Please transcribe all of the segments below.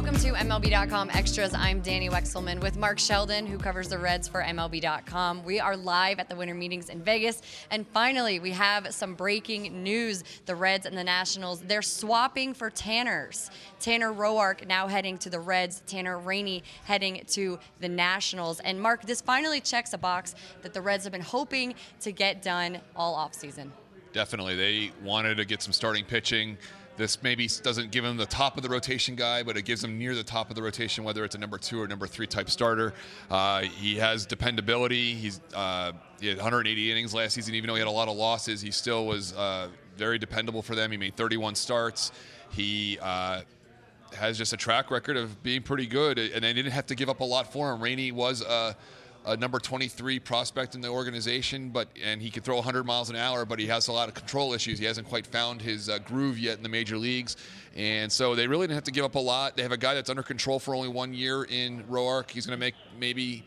Welcome to MLB.com Extras. I'm Danny Wexelman with Mark Sheldon, who covers the Reds for MLB.com. We are live at the winter meetings in Vegas. And finally, we have some breaking news. The Reds and the Nationals, they're swapping for Tanners. Tanner Roark now heading to the Reds, Tanner Rainey heading to the Nationals. And Mark, this finally checks a box that the Reds have been hoping to get done all offseason. Definitely. They wanted to get some starting pitching. This maybe doesn't give him the top of the rotation guy, but it gives him near the top of the rotation, whether it's a number two or number three type starter. Uh, he has dependability. He's uh, he had 180 innings last season, even though he had a lot of losses. He still was uh, very dependable for them. He made 31 starts. He uh, has just a track record of being pretty good, and they didn't have to give up a lot for him. Rainey was a, a number 23 prospect in the organization, but and he can throw 100 miles an hour, but he has a lot of control issues. He hasn't quite found his uh, groove yet in the major leagues, and so they really didn't have to give up a lot. They have a guy that's under control for only one year in Roark. He's going to make maybe.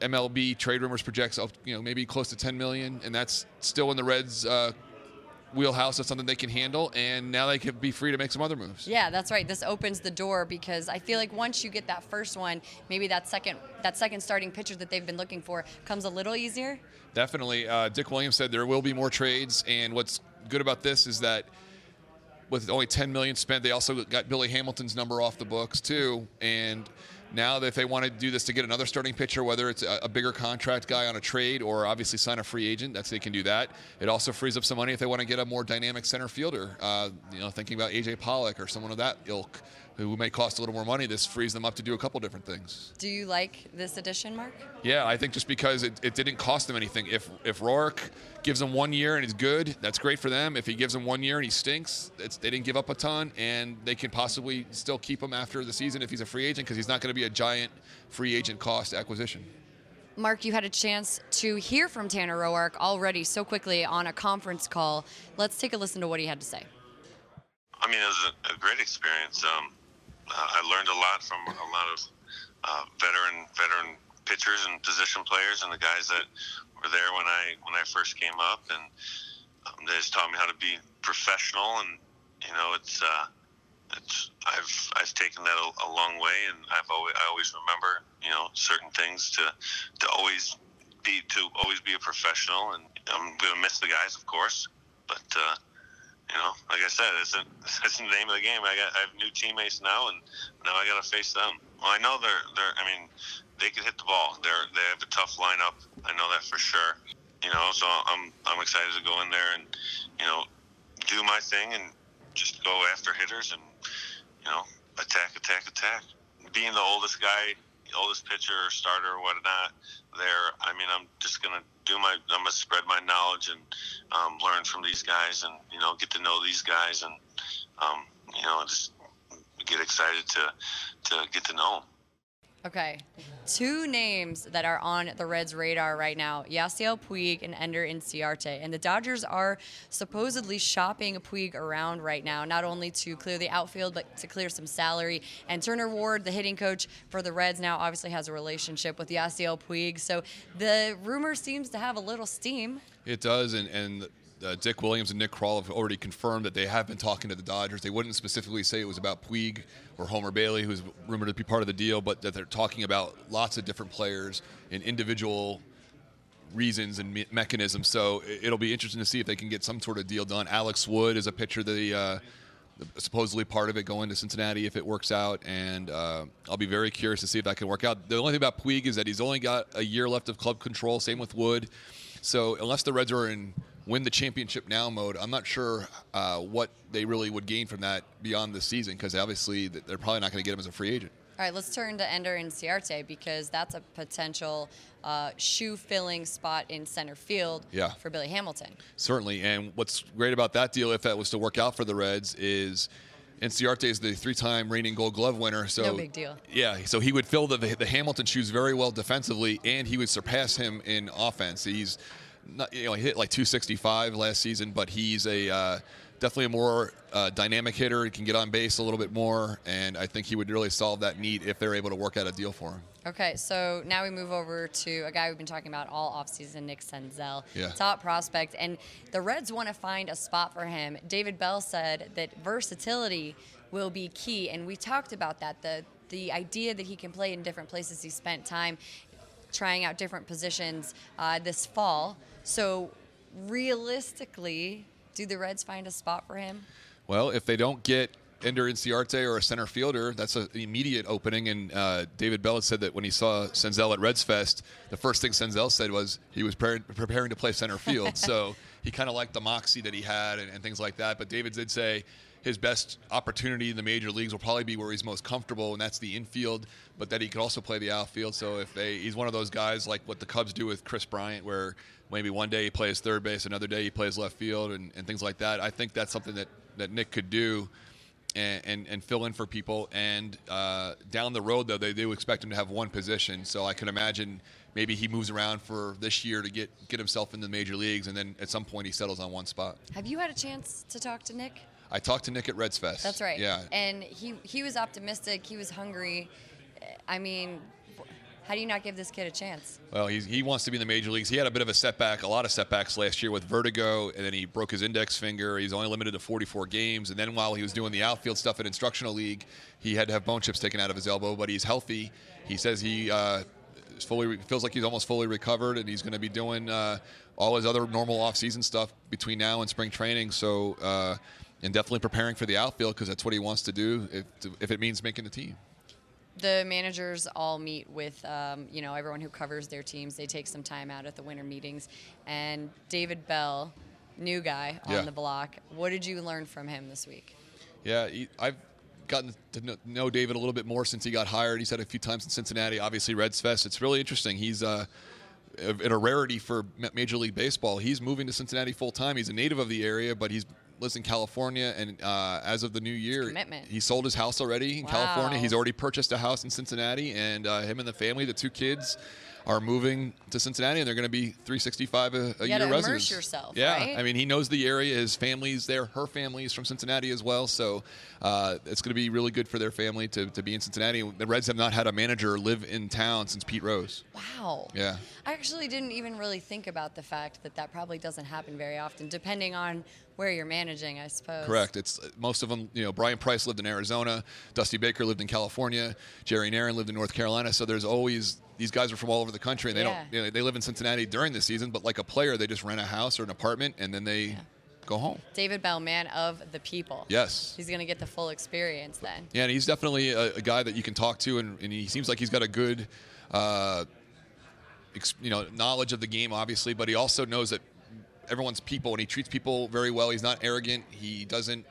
MLB trade rumors projects, you know, maybe close to 10 million, and that's still in the Reds' uh, wheelhouse of something they can handle, and now they can be free to make some other moves. Yeah, that's right. This opens the door because I feel like once you get that first one, maybe that second that second starting pitcher that they've been looking for comes a little easier. Definitely. Uh, Dick Williams said there will be more trades, and what's good about this is that with only 10 million spent, they also got Billy Hamilton's number off the books too, and now, if they want to do this to get another starting pitcher, whether it's a, bigger contract guy on a trade or obviously sign a free agent, that's they can do that. It also frees up some money if they want to get a more dynamic center fielder. Uh, you know, thinking about AJ Pollock or someone of that ilk who may cost a little more money. This frees them up to do a couple different things. Do you like this addition, Mark? Yeah, I think just because it, it didn't cost them anything. If if Roark gives them one year and he's good, that's great for them. If he gives them one year and he stinks, they didn't give up a ton, and they can possibly still keep him after the season if he's a free agent because he's not going to be a giant free agent cost acquisition. Mark, you had a chance to hear from Tanner Roark already so quickly on a conference call. Let's take a listen to what he had to say. I mean, it was a, a great experience. Um, I learned a lot from a lot of uh, veteran veteran pitchers and position players and the guys that were there when I when I first came up, and um, they just taught me how to be professional. And you know, it's uh, it's I've I've taken that a, a long way, and I've always I always remember you know certain things to to always be to always be a professional. And I'm gonna miss the guys, of course, but. Uh, you know, like I said, it's, a, it's the name of the game. I got I have new teammates now, and now I got to face them. Well, I know they're they're. I mean, they can hit the ball. They're they have a tough lineup. I know that for sure. You know, so I'm I'm excited to go in there and you know do my thing and just go after hitters and you know attack, attack, attack. Being the oldest guy, oldest pitcher, starter, whatnot, there. I mean, I'm just gonna do my. I'm gonna spread my knowledge and um, learn from these guys, and you know, get to know these guys, and um, you know, just get excited to to get to know them. Okay. Two names that are on the Reds' radar right now Yasiel Puig and Ender Inciarte. And the Dodgers are supposedly shopping Puig around right now, not only to clear the outfield, but to clear some salary. And Turner Ward, the hitting coach for the Reds, now obviously has a relationship with Yasiel Puig. So the rumor seems to have a little steam. It does. And, and uh, Dick Williams and Nick Krall have already confirmed that they have been talking to the Dodgers. They wouldn't specifically say it was about Puig or Homer Bailey, who's rumored to be part of the deal, but that they're talking about lots of different players and individual reasons and me- mechanisms. So it'll be interesting to see if they can get some sort of deal done. Alex Wood is a pitcher that uh, supposedly part of it going to Cincinnati if it works out, and uh, I'll be very curious to see if that can work out. The only thing about Puig is that he's only got a year left of club control. Same with Wood. So unless the Reds are in win the championship now mode, I'm not sure uh, what they really would gain from that beyond the season because obviously they're probably not going to get him as a free agent. All right, let's turn to Ender Inciarte because that's a potential uh, shoe filling spot in center field Yeah. for Billy Hamilton. Certainly. And what's great about that deal, if that was to work out for the Reds, is Inciarte is the three-time reigning Gold Glove winner. So No big deal. Yeah, so he would fill the the Hamilton shoes very well defensively, and he would surpass him in offense. He's not, you know, he hit like 265 last season, but he's a uh, definitely a more uh, dynamic hitter. He can get on base a little bit more, and I think he would really solve that need if they're able to work out a deal for him. Okay, so now we move over to a guy we've been talking about all offseason, Nick Senzel, Yeah. top prospect, and the Reds want to find a spot for him. David Bell said that versatility will be key, and we talked about that. The the idea that he can play in different places. He spent time trying out different positions uh, this fall. So realistically, do the Reds find a spot for him? Well, if they don't get Ender Inciarte or a center fielder, that's an immediate opening. And uh, David Bell said that when he saw Senzel at Reds Fest, the first thing Senzel said was he was preparing, preparing to play center field. so he kind of liked the moxie that he had and, and things like that. But David did say his best opportunity in the major leagues will probably be where he's most comfortable, and that's the infield. But that he could also play the outfield. So if they, he's one of those guys like what the Cubs do with Kris Bryant, where maybe one day he plays third base, another day he plays left field, and, and things like that. I think that's something that that Nick could do. And, and, and fill in for people. And uh, down the road, though, they do expect him to have one position. So I can imagine maybe he moves around for this year to get get himself in the major leagues, and then at some point he settles on one spot. Have you had a chance to talk to Nick? I talked to Nick at Reds Fest. That's right. Yeah. And he he was optimistic. He was hungry. I mean, how do you not give this kid a chance? Well, he's, he wants to be in the major leagues. He had a bit of a setback, a lot of setbacks last year with vertigo, and then he broke his index finger. He's only limited to 44 games. And then while he was doing the outfield stuff at instructional league, he had to have bone chips taken out of his elbow. But he's healthy. He says he uh, fully feels like he's almost fully recovered, and he's going to be doing uh, all his other normal off-season stuff between now and spring training. So. Uh, and definitely preparing for the outfield because that's what he wants to do if, if it means making the team. The managers all meet with, um, you know, everyone who covers their teams. They take some time out at the winter meetings. And David Bell, new guy on Yeah. the block. What did you learn from him this week? Yeah, he, I've gotten to know David a little bit more since he got hired. He's had a few times in Cincinnati, obviously Reds Fest. It's really interesting. He's uh, in a rarity for Major League Baseball. He's moving to Cincinnati full time. He's a native of the area, but he's lives in California, and uh, as of the new year, he sold his house already in Wow. California. He's already purchased a house in Cincinnati, and uh, him and the family, the two kids, are moving to Cincinnati, and they're going to be 365 a, a You year gotta immerse residents. yourself, yeah, right? I mean, he knows the area. His family's there. Her family's from Cincinnati as well, so uh, it's going to be really good for their family to, to be in Cincinnati. The Reds have not had a manager live in town since Pete Rose. Wow. Yeah. I actually didn't even really think about the fact that that probably doesn't happen very often, depending on where you're managing, I suppose. Correct. It's most of them. You know, Bryan Price lived in Arizona. Dusty Baker lived in California. Jerry Narron lived in North Carolina. So there's always these guys are from all over the country, and they Yeah. don't. You know, they live in Cincinnati during the season, but like a player, they just rent a house or an apartment, and then they go home. David Bell, man of the people. Yes. He's going to get the full experience then. Yeah, and he's definitely a, a guy that you can talk to, and, and he seems like he's got a good, uh, ex, you know, knowledge of the game, obviously, but he also knows that everyone's people, and he treats people very well. He's not arrogant. He doesn't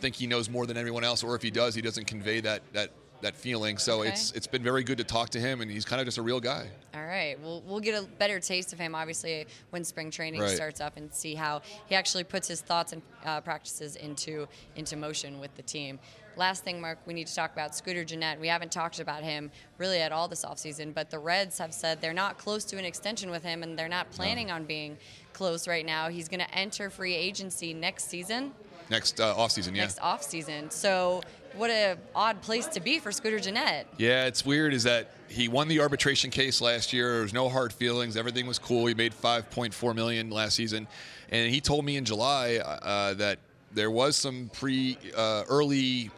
think he knows more than everyone else, or if he does, he doesn't convey that that that feeling. So Okay. it's it's been very good to talk to him, and he's kind of just a real guy. All right. Well, we'll get a better taste of him, obviously, when spring training Right. starts up and see how he actually puts his thoughts and uh, practices into into motion with the team. Last thing, Mark, we need to talk about Scooter Gennett. We haven't talked about him really at all this offseason, but the Reds have said they're not close to an extension with him and they're not planning on being close right now. He's going to enter free agency next season, Next uh, offseason, yeah. next offseason. So, what a odd place to be for Scooter Gennett. Yeah, it's weird is that he won the arbitration case last year. There was no hard feelings. Everything was cool. He made 5.4 million last season, and he told me in July uh, that there was some pre uh, early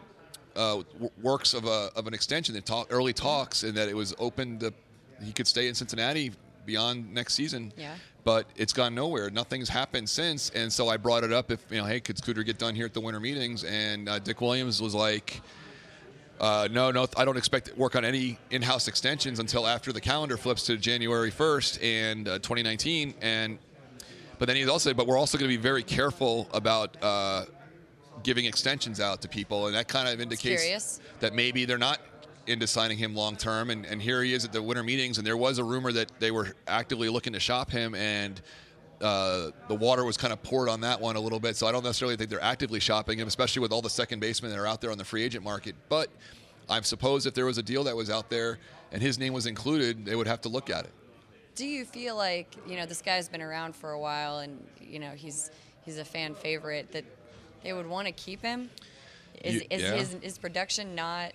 uh, works of a of an extension, that talk, early talks, and that it was open to he could stay in Cincinnati beyond next season. Yeah. But it's gone nowhere. Nothing's happened since, and so I brought it up. If you know, hey, could Scooter get done here at the winter meetings? And uh, Dick Williams was like. Uh, no, no, I don't expect to work on any in-house extensions until after the calendar flips to January 1st and uh, 2019. And but then he also said, but we're also going to be very careful about uh, giving extensions out to people, and that kind of indicates that maybe they're not into signing him long term, and, and here he is at the winter meetings. And there was a rumor that they were actively looking to shop him, and uh, the water was kind of poured on that one a little bit. So I don't necessarily think they're actively shopping him, especially with all the second basemen that are out there on the free agent market. But I suppose if there was a deal that was out there and his name was included, they would have to look at it. Do you feel like you know this guy's been around for a while, and you know he's he's a fan favorite that they would want to keep him? Is, You- is yeah. his, his production not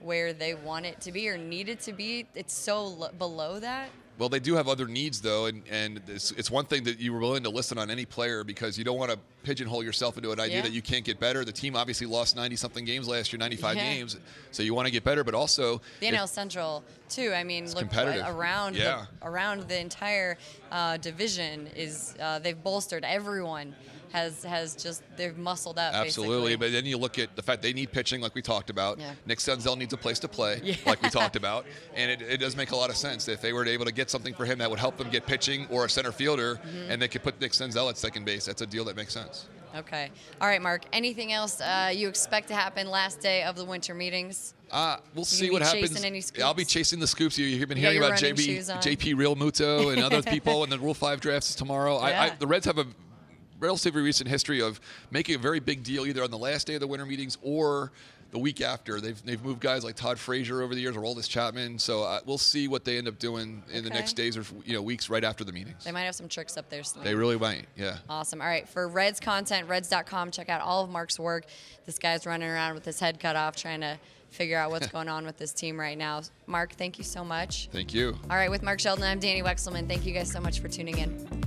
where they want it to be or need it to be? It's so lo- below that. Well, they do have other needs, though, and, and it's, it's one thing that you were willing to listen on any player because you don't want to pigeonhole yourself into an idea Yeah. that you can't get better. The team obviously lost 90 something games last year, 95 Yeah. games, so you want to get better, but also The NL Central too. I mean, look around Yeah. the, around the entire uh, division is uh, they've bolstered. Everyone has has just they've muscled up. Absolutely, basically. but then you look at the fact they need pitching, like we talked about. Yeah. Nick Senzel needs a place to play, Yeah. like we talked about, and it, it does make a lot of sense if they were able to get something for him that would help them get pitching or a center fielder, Mm-hmm. and they could put Nick Senzel at second base. That's a deal that makes sense. Okay. All right, Mark. Anything else uh, you expect to happen last day of the winter meetings? Uh, we'll see what happens. I'll be chasing the scoops. You, you've been hearing about running JT, shoes Realmuto and other people, and the Rule Five drafts is tomorrow. I, I, the Reds have a relatively recent history of making a very big deal either on the last day of the winter meetings or the week after. They've, they've moved guys like Todd Frazier over the years or Aroldis Chapman. So uh, we'll see what they end up doing in the next days or you know weeks right after the meetings. They might have some tricks up their sleeve. They really might. Yeah. Awesome. All right. For Reds content, Reds.com, check out all of Mark's work. This guy's running around with his head cut off trying to figure out what's going on with this team right now. Mark, thank you so much. Thank you. All right. With Mark Sheldon, I'm Danny Wexelman. Thank you guys so much for tuning in.